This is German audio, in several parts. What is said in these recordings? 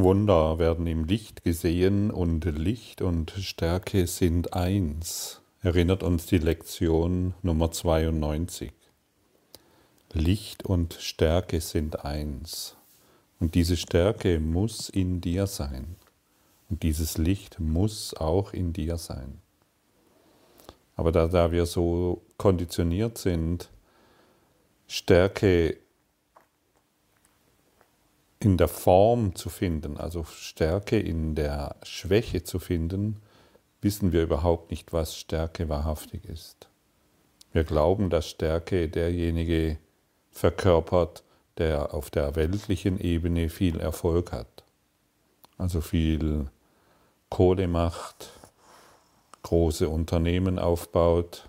Wunder werden im Licht gesehen und Licht und Stärke sind eins, erinnert uns die Lektion Nummer 92. Licht und Stärke sind eins. Und diese Stärke muss in dir sein. Und dieses Licht muss auch in dir sein. Aber da, da wir so konditioniert sind, Stärke in der Form zu finden, also Stärke in der Schwäche zu finden, wissen wir überhaupt nicht, was Stärke wahrhaftig ist. Wir glauben, dass Stärke derjenige verkörpert, der auf der weltlichen Ebene viel Erfolg hat, also viel Kohle macht, große Unternehmen aufbaut,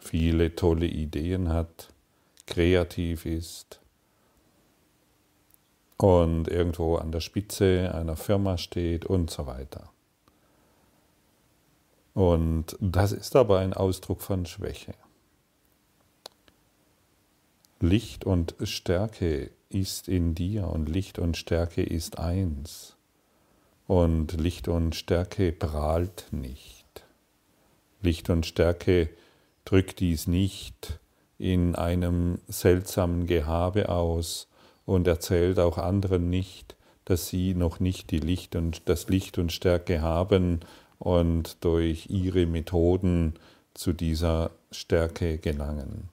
viele tolle Ideen hat, kreativ ist, und irgendwo an der Spitze einer Firma steht und so weiter. Und das ist aber ein Ausdruck von Schwäche. Licht und Stärke ist in dir und Licht und Stärke ist eins. Und Licht und Stärke prahlt nicht. Licht und Stärke drückt dies nicht in einem seltsamen Gehabe aus, und erzählt auch anderen nicht, dass sie noch nicht die Licht und das Licht und Stärke haben und durch ihre Methoden zu dieser Stärke gelangen.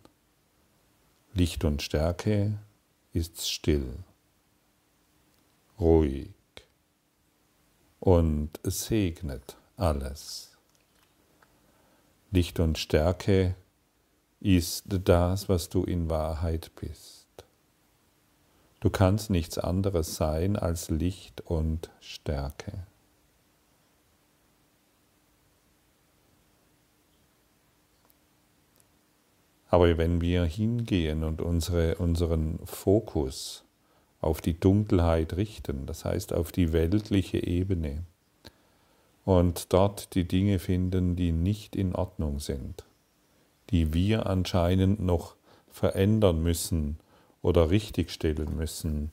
Licht und Stärke ist still, ruhig und segnet alles. Licht und Stärke ist das, was du in Wahrheit bist. Du kannst nichts anderes sein als Licht und Stärke. Aber wenn wir hingehen und unsere, unseren Fokus auf die Dunkelheit richten, das heißt auf die weltliche Ebene, und dort die Dinge finden, die nicht in Ordnung sind, die wir anscheinend noch verändern müssen, oder richtigstellen müssen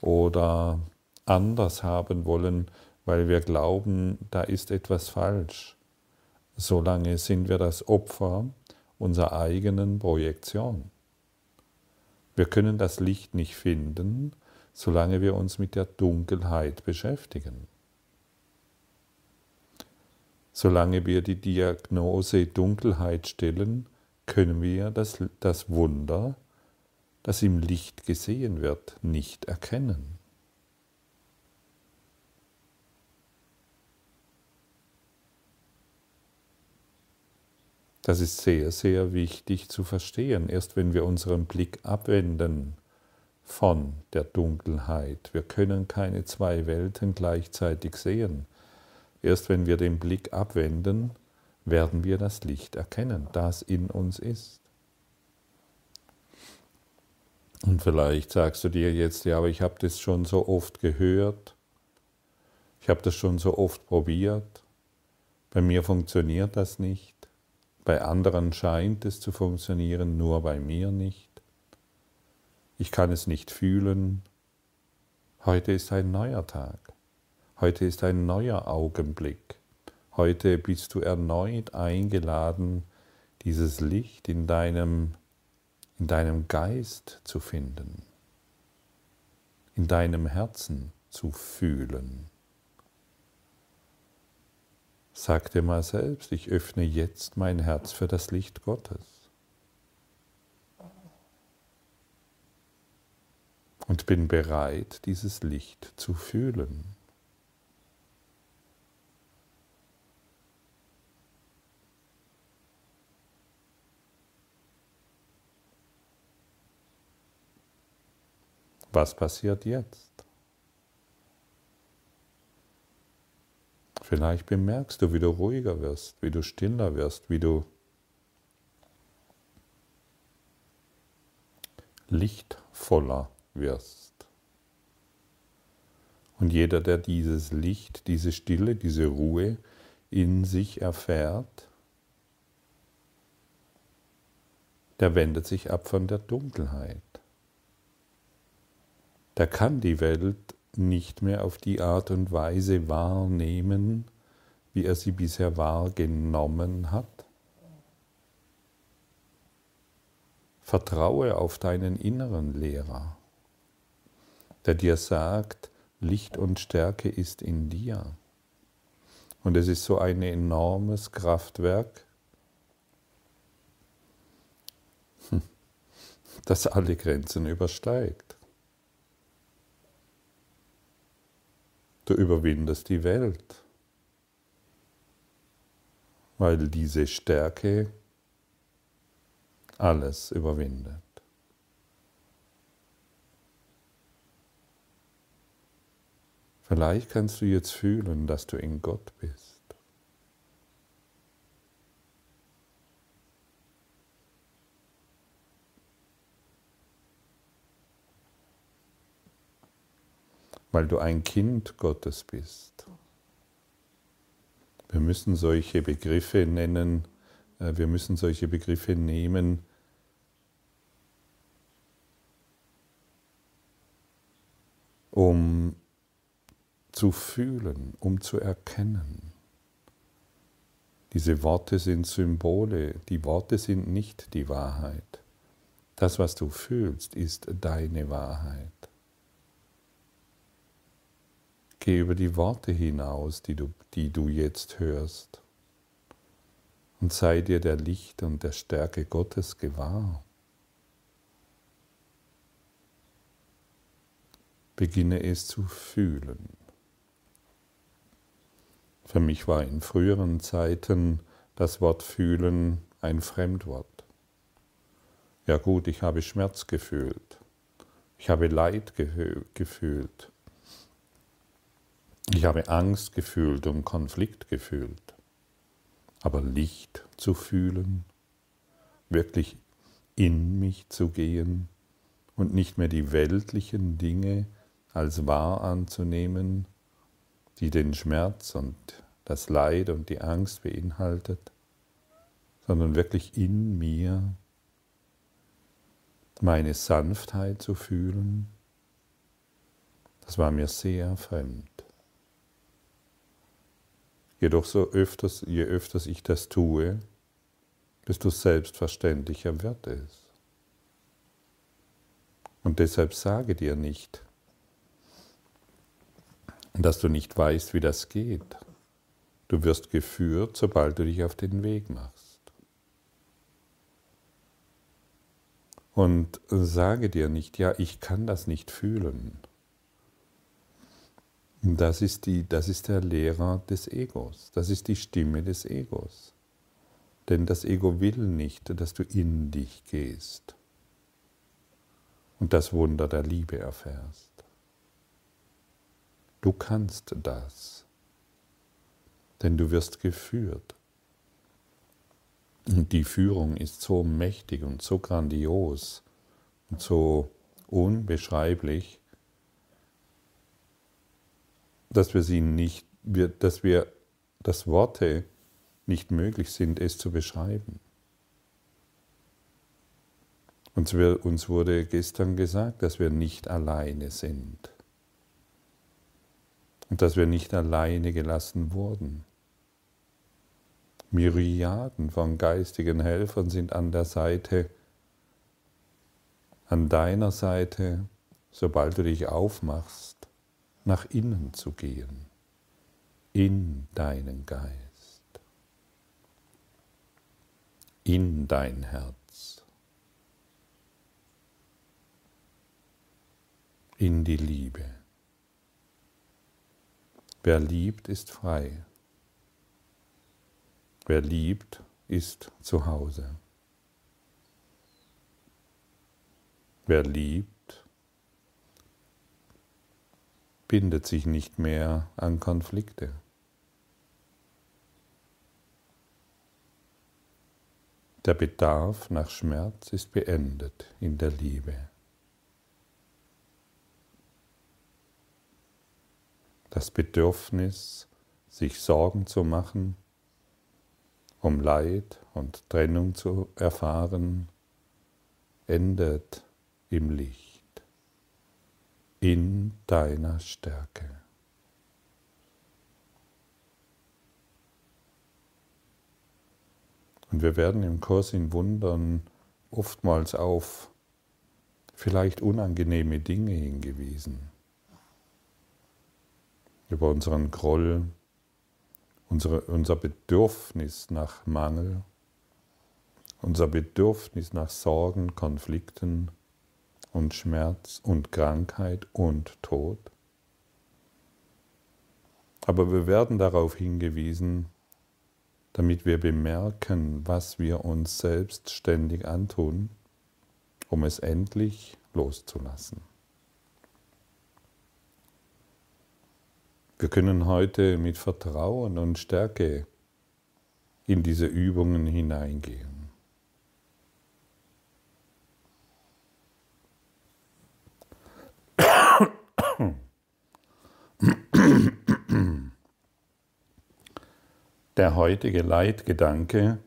oder anders haben wollen, weil wir glauben, da ist etwas falsch. Solange sind wir das Opfer unserer eigenen Projektion. Wir können das Licht nicht finden, solange wir uns mit der Dunkelheit beschäftigen. Solange wir die Diagnose Dunkelheit stellen, können wir das, das Wunder das im Licht gesehen wird, nicht erkennen. Das ist sehr, sehr wichtig zu verstehen. Erst wenn wir unseren Blick abwenden von der Dunkelheit, wir können keine zwei Welten gleichzeitig sehen. Erst wenn wir den Blick abwenden, werden wir das Licht erkennen, das in uns ist. Und vielleicht sagst du dir jetzt, ja, aber ich habe das schon so oft gehört, ich habe das schon so oft probiert, bei mir funktioniert das nicht, bei anderen scheint es zu funktionieren, nur bei mir nicht. Ich kann es nicht fühlen. Heute ist ein neuer Tag. Heute ist ein neuer Augenblick. Heute bist du erneut eingeladen, dieses Licht in deinem in deinem Geist zu finden, in deinem Herzen zu fühlen. Sag dir mal selbst, ich öffne jetzt mein Herz für das Licht Gottes. Und bin bereit, dieses Licht zu fühlen. Was passiert jetzt? Vielleicht bemerkst du, wie du ruhiger wirst, wie du stiller wirst, wie du lichtvoller wirst. Und jeder, der dieses Licht, diese Stille, diese Ruhe in sich erfährt, der wendet sich ab von der Dunkelheit der kann die Welt nicht mehr auf die Art und Weise wahrnehmen, wie er sie bisher wahrgenommen hat? Vertraue auf deinen inneren Lehrer, der dir sagt, Licht und Stärke ist in dir. Und es ist so ein enormes Kraftwerk, das alle Grenzen übersteigt. Du überwindest die Welt, weil diese Stärke alles überwindet. Vielleicht kannst du jetzt fühlen, dass du in Gott bist. Weil du ein Kind Gottes bist. Wir müssen solche Begriffe nennen, äh, wir müssen solche Begriffe nehmen, um zu fühlen, um zu erkennen. Diese Worte sind Symbole, die Worte sind nicht die Wahrheit. Das, was du fühlst, ist deine Wahrheit. Geh über die Worte hinaus, die du, die du jetzt hörst, und sei dir der Licht und der Stärke Gottes gewahr. Beginne es zu fühlen. Für mich war in früheren Zeiten das Wort fühlen ein Fremdwort. Ja gut, ich habe Schmerz gefühlt. Ich habe Leid gefühlt. Ich habe Angst gefühlt und Konflikt gefühlt. Aber Licht zu fühlen, wirklich in mich zu gehen und nicht mehr die weltlichen Dinge als wahr anzunehmen, die den Schmerz und das Leid und die Angst beinhaltet, sondern wirklich in mir meine Sanftheit zu fühlen, das war mir sehr fremd. Jedoch so öfters, je öfters ich das tue, desto selbstverständlicher wird es. Und deshalb sage dir nicht, dass du nicht weißt, wie das geht. Du wirst geführt, sobald du dich auf den Weg machst. Und sage dir nicht, ja, ich kann das nicht fühlen. Das ist, die, das ist der Lehrer des Egos, das ist die Stimme des Egos. Denn das Ego will nicht, dass du in dich gehst und das Wunder der Liebe erfährst. Du kannst das, denn du wirst geführt. Und die Führung ist so mächtig und so grandios und so unbeschreiblich, dass wir sie nicht, dass wir, dass Worte nicht möglich sind, es zu beschreiben. Uns wurde gestern gesagt, dass wir nicht alleine sind und dass wir nicht alleine gelassen wurden. Myriaden von geistigen Helfern sind an der Seite, an deiner Seite, sobald du dich aufmachst, nach innen zu gehen, in deinen Geist, in dein Herz, in die Liebe. Wer liebt, ist frei. Wer liebt, ist zu Hause. Wer liebt, bindet sich nicht mehr an Konflikte. Der Bedarf nach Schmerz ist beendet in der Liebe. das Bedürfnis, sich Sorgen zu machen, um Leid und Trennung zu erfahren, endet im Licht. In deiner Stärke. Und wir werden im Kurs in Wundern oftmals auf vielleicht unangenehme Dinge hingewiesen. Über unseren Groll, unsere, unser Bedürfnis nach Mangel, unser Bedürfnis nach Sorgen, Konflikten und Schmerz und Krankheit und Tod. Aber wir werden darauf hingewiesen, damit wir bemerken, was wir uns selbst ständig antun, um es endlich loszulassen. Wir können heute mit Vertrauen und Stärke in diese Übungen hineingehen. Der heutige Leitgedanke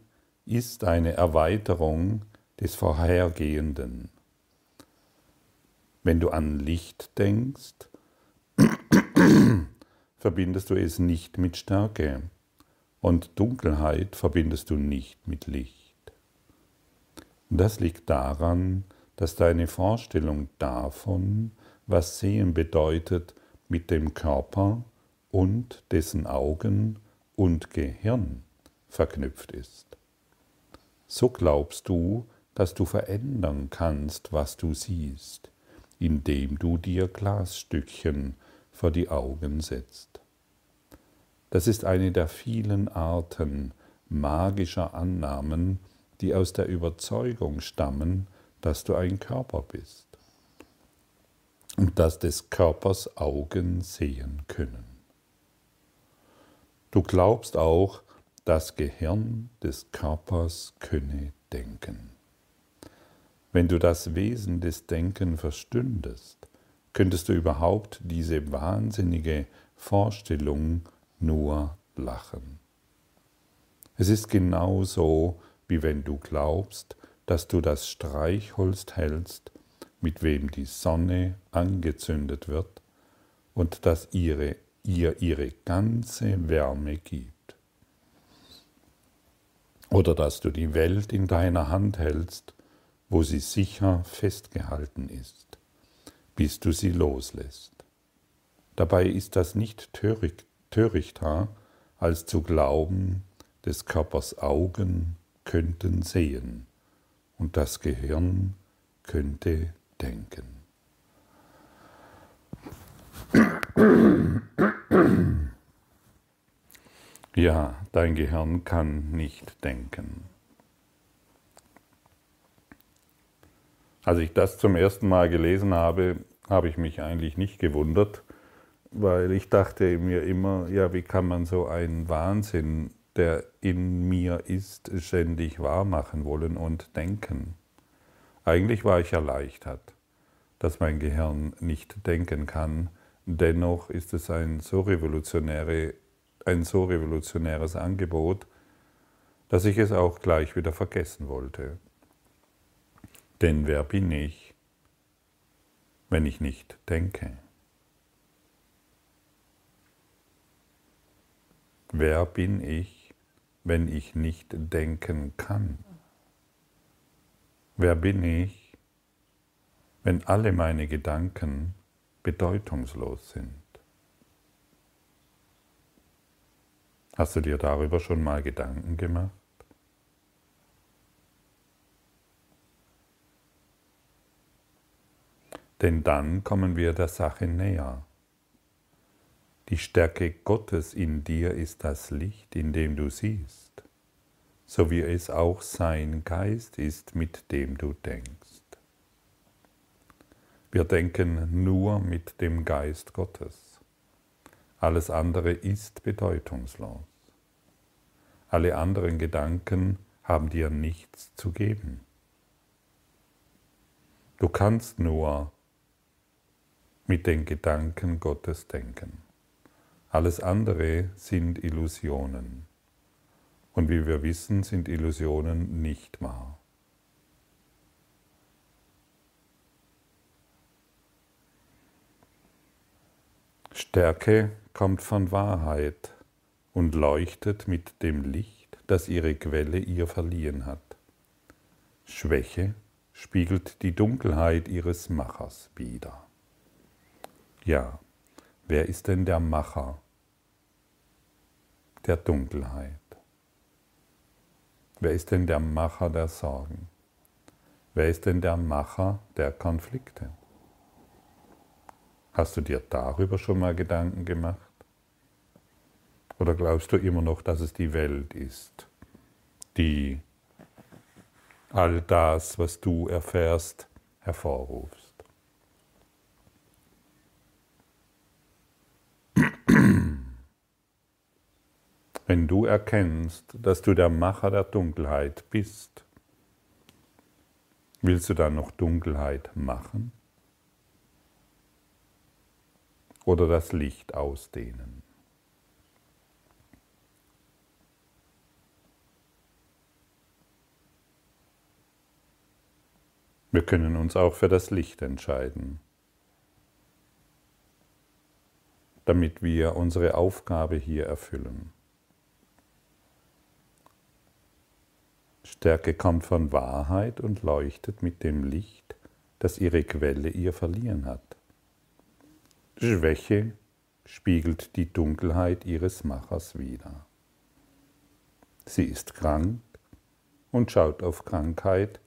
ist eine Erweiterung des Vorhergehenden. Wenn du an Licht denkst, verbindest du es nicht mit Stärke und Dunkelheit verbindest du nicht mit Licht. Das liegt daran, dass deine Vorstellung davon, was Sehen bedeutet, mit dem Körper und dessen Augen und Gehirn verknüpft ist. So glaubst du, dass du verändern kannst, was du siehst, indem du dir Glasstückchen vor die Augen setzt. Das ist eine der vielen Arten magischer Annahmen, die aus der Überzeugung stammen, dass du ein Körper bist und dass des Körpers Augen sehen können. Du glaubst auch, das Gehirn des Körpers könne denken. Wenn du das Wesen des Denken verstündest, könntest du überhaupt diese wahnsinnige Vorstellung nur lachen. Es ist genauso, wie wenn du glaubst, dass du das Streichholz hältst, mit wem die Sonne angezündet wird und dass ihre ihr ihre ganze Wärme gibt. Oder dass du die Welt in deiner Hand hältst, wo sie sicher festgehalten ist, bis du sie loslässt. Dabei ist das nicht törichter, als zu glauben, des Körpers Augen könnten sehen und das Gehirn könnte denken. Ja, dein Gehirn kann nicht denken. Als ich das zum ersten Mal gelesen habe, habe ich mich eigentlich nicht gewundert, weil ich dachte mir immer, ja, wie kann man so einen Wahnsinn, der in mir ist, ständig wahrmachen wollen und denken. Eigentlich war ich erleichtert, dass mein Gehirn nicht denken kann, Dennoch ist es ein so, revolutionäre, ein so revolutionäres Angebot, dass ich es auch gleich wieder vergessen wollte. Denn wer bin ich, wenn ich nicht denke? Wer bin ich, wenn ich nicht denken kann? Wer bin ich, wenn alle meine Gedanken bedeutungslos sind. Hast du dir darüber schon mal Gedanken gemacht? Denn dann kommen wir der Sache näher. Die Stärke Gottes in dir ist das Licht, in dem du siehst, so wie es auch sein Geist ist, mit dem du denkst. Wir denken nur mit dem Geist Gottes. Alles andere ist bedeutungslos. Alle anderen Gedanken haben dir nichts zu geben. Du kannst nur mit den Gedanken Gottes denken. Alles andere sind Illusionen. Und wie wir wissen, sind Illusionen nicht wahr. Stärke kommt von Wahrheit und leuchtet mit dem Licht, das ihre Quelle ihr verliehen hat. Schwäche spiegelt die Dunkelheit ihres Machers wider. Ja, wer ist denn der Macher der Dunkelheit? Wer ist denn der Macher der Sorgen? Wer ist denn der Macher der Konflikte? Hast du dir darüber schon mal Gedanken gemacht? Oder glaubst du immer noch, dass es die Welt ist, die all das, was du erfährst, hervorrufst? Wenn du erkennst, dass du der Macher der Dunkelheit bist, willst du dann noch Dunkelheit machen? Oder das Licht ausdehnen? Wir können uns auch für das Licht entscheiden, damit wir unsere Aufgabe hier erfüllen. Stärke kommt von Wahrheit und leuchtet mit dem Licht, das ihre Quelle ihr verliehen hat. Schwäche spiegelt die Dunkelheit ihres Machers wider. Sie ist krank und schaut auf Krankheit,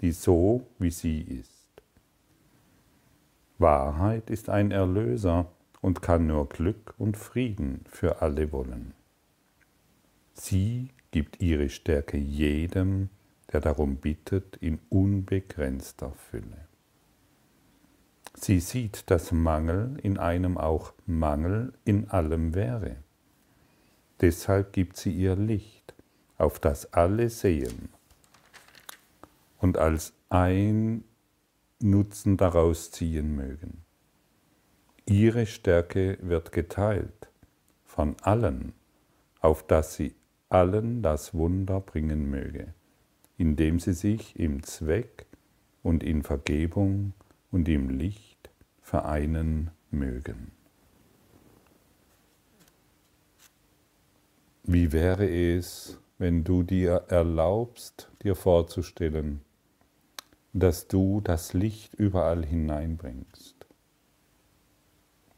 die so wie sie ist. Wahrheit ist ein Erlöser und kann nur Glück und Frieden für alle wollen. Sie gibt ihre Stärke jedem, der darum bittet, in unbegrenzter Fülle. Sie sieht, dass Mangel in einem auch Mangel in allem wäre. Deshalb gibt sie ihr Licht, auf das alle sehen und als ein Nutzen daraus ziehen mögen. Ihre Stärke wird geteilt von allen, auf dass sie allen das Wunder bringen möge, indem sie sich im Zweck und in Vergebung und im Licht vereinen mögen. Wie wäre es, wenn du dir erlaubst, dir vorzustellen, dass du das Licht überall hineinbringst,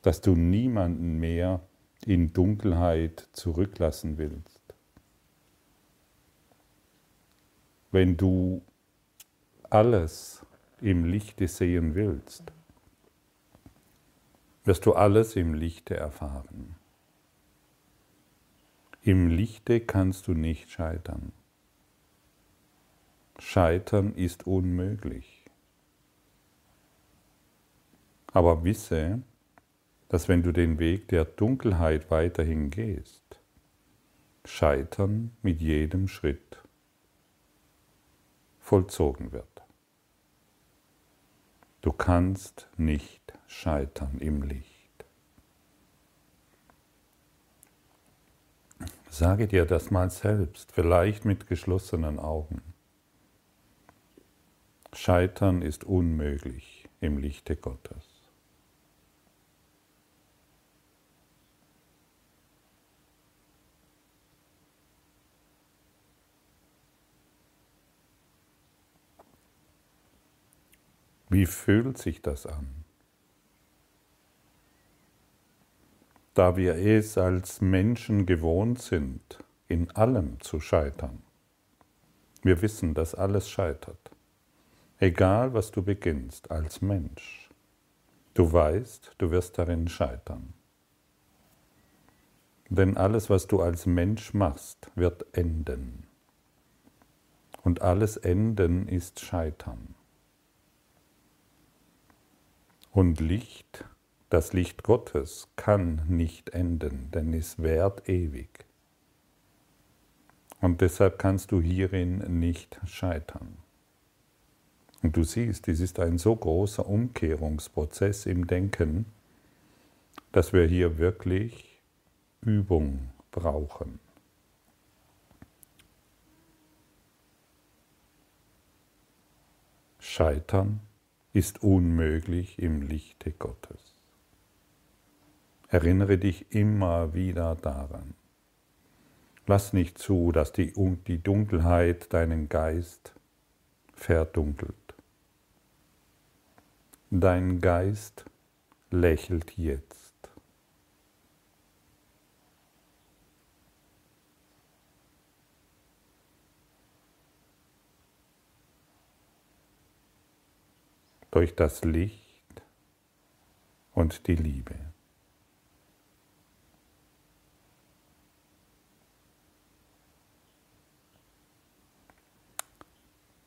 dass du niemanden mehr in Dunkelheit zurücklassen willst, wenn du alles im Lichte sehen willst, wirst du alles im Lichte erfahren. Im Lichte kannst du nicht scheitern. Scheitern ist unmöglich. Aber wisse, dass wenn du den Weg der Dunkelheit weiterhin gehst, Scheitern mit jedem Schritt vollzogen wird. Du kannst nicht scheitern im Licht. Sage dir das mal selbst, vielleicht mit geschlossenen Augen. Scheitern ist unmöglich im Lichte Gottes. Wie fühlt sich das an? Da wir es als Menschen gewohnt sind, in allem zu scheitern. Wir wissen, dass alles scheitert. Egal, was du beginnst als Mensch. Du weißt, du wirst darin scheitern. Denn alles, was du als Mensch machst, wird enden. Und alles Enden ist Scheitern. Und Licht, das Licht Gottes, kann nicht enden, denn es währt ewig. Und deshalb kannst du hierin nicht scheitern. Und du siehst, dies ist ein so großer Umkehrungsprozess im Denken, dass wir hier wirklich Übung brauchen. Scheitern ist unmöglich im Lichte Gottes. Erinnere dich immer wieder daran. Lass nicht zu, dass die, die Dunkelheit deinen Geist verdunkelt. Dein Geist lächelt jetzt. durch das Licht und die Liebe.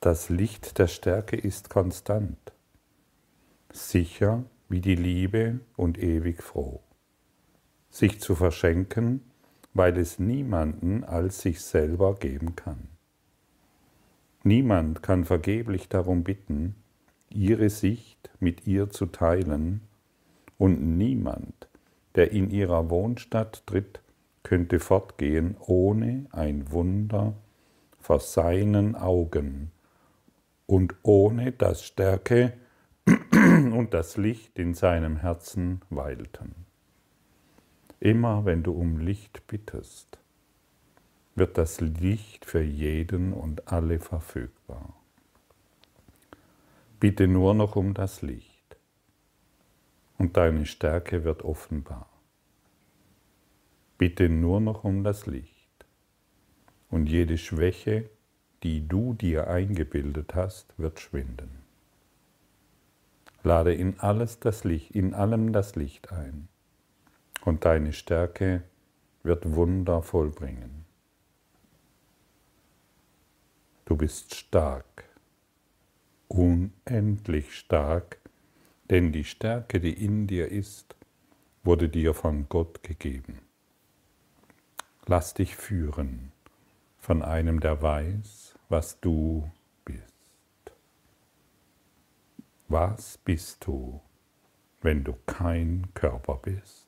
Das Licht der Stärke ist konstant, sicher wie die Liebe und ewig froh. Sich zu verschenken, weil es niemanden als sich selber geben kann. Niemand kann vergeblich darum bitten, ihre Sicht mit ihr zu teilen, und niemand, der in ihrer Wohnstadt tritt, könnte fortgehen ohne ein Wunder vor seinen Augen und ohne das Stärke und das Licht in seinem Herzen weilten. Immer wenn du um Licht bittest, wird das Licht für jeden und alle verfügbar. Bitte nur noch um das Licht und deine Stärke wird offenbar. Bitte nur noch um das Licht und jede Schwäche, die du dir eingebildet hast, wird schwinden. Lade in alles das Licht, in allem das Licht ein und deine Stärke wird Wunder vollbringen. Du bist stark unendlich stark, denn die Stärke, die in dir ist, wurde dir von Gott gegeben. Lass dich führen von einem, der weiß, was du bist. Was bist du, wenn du kein Körper bist?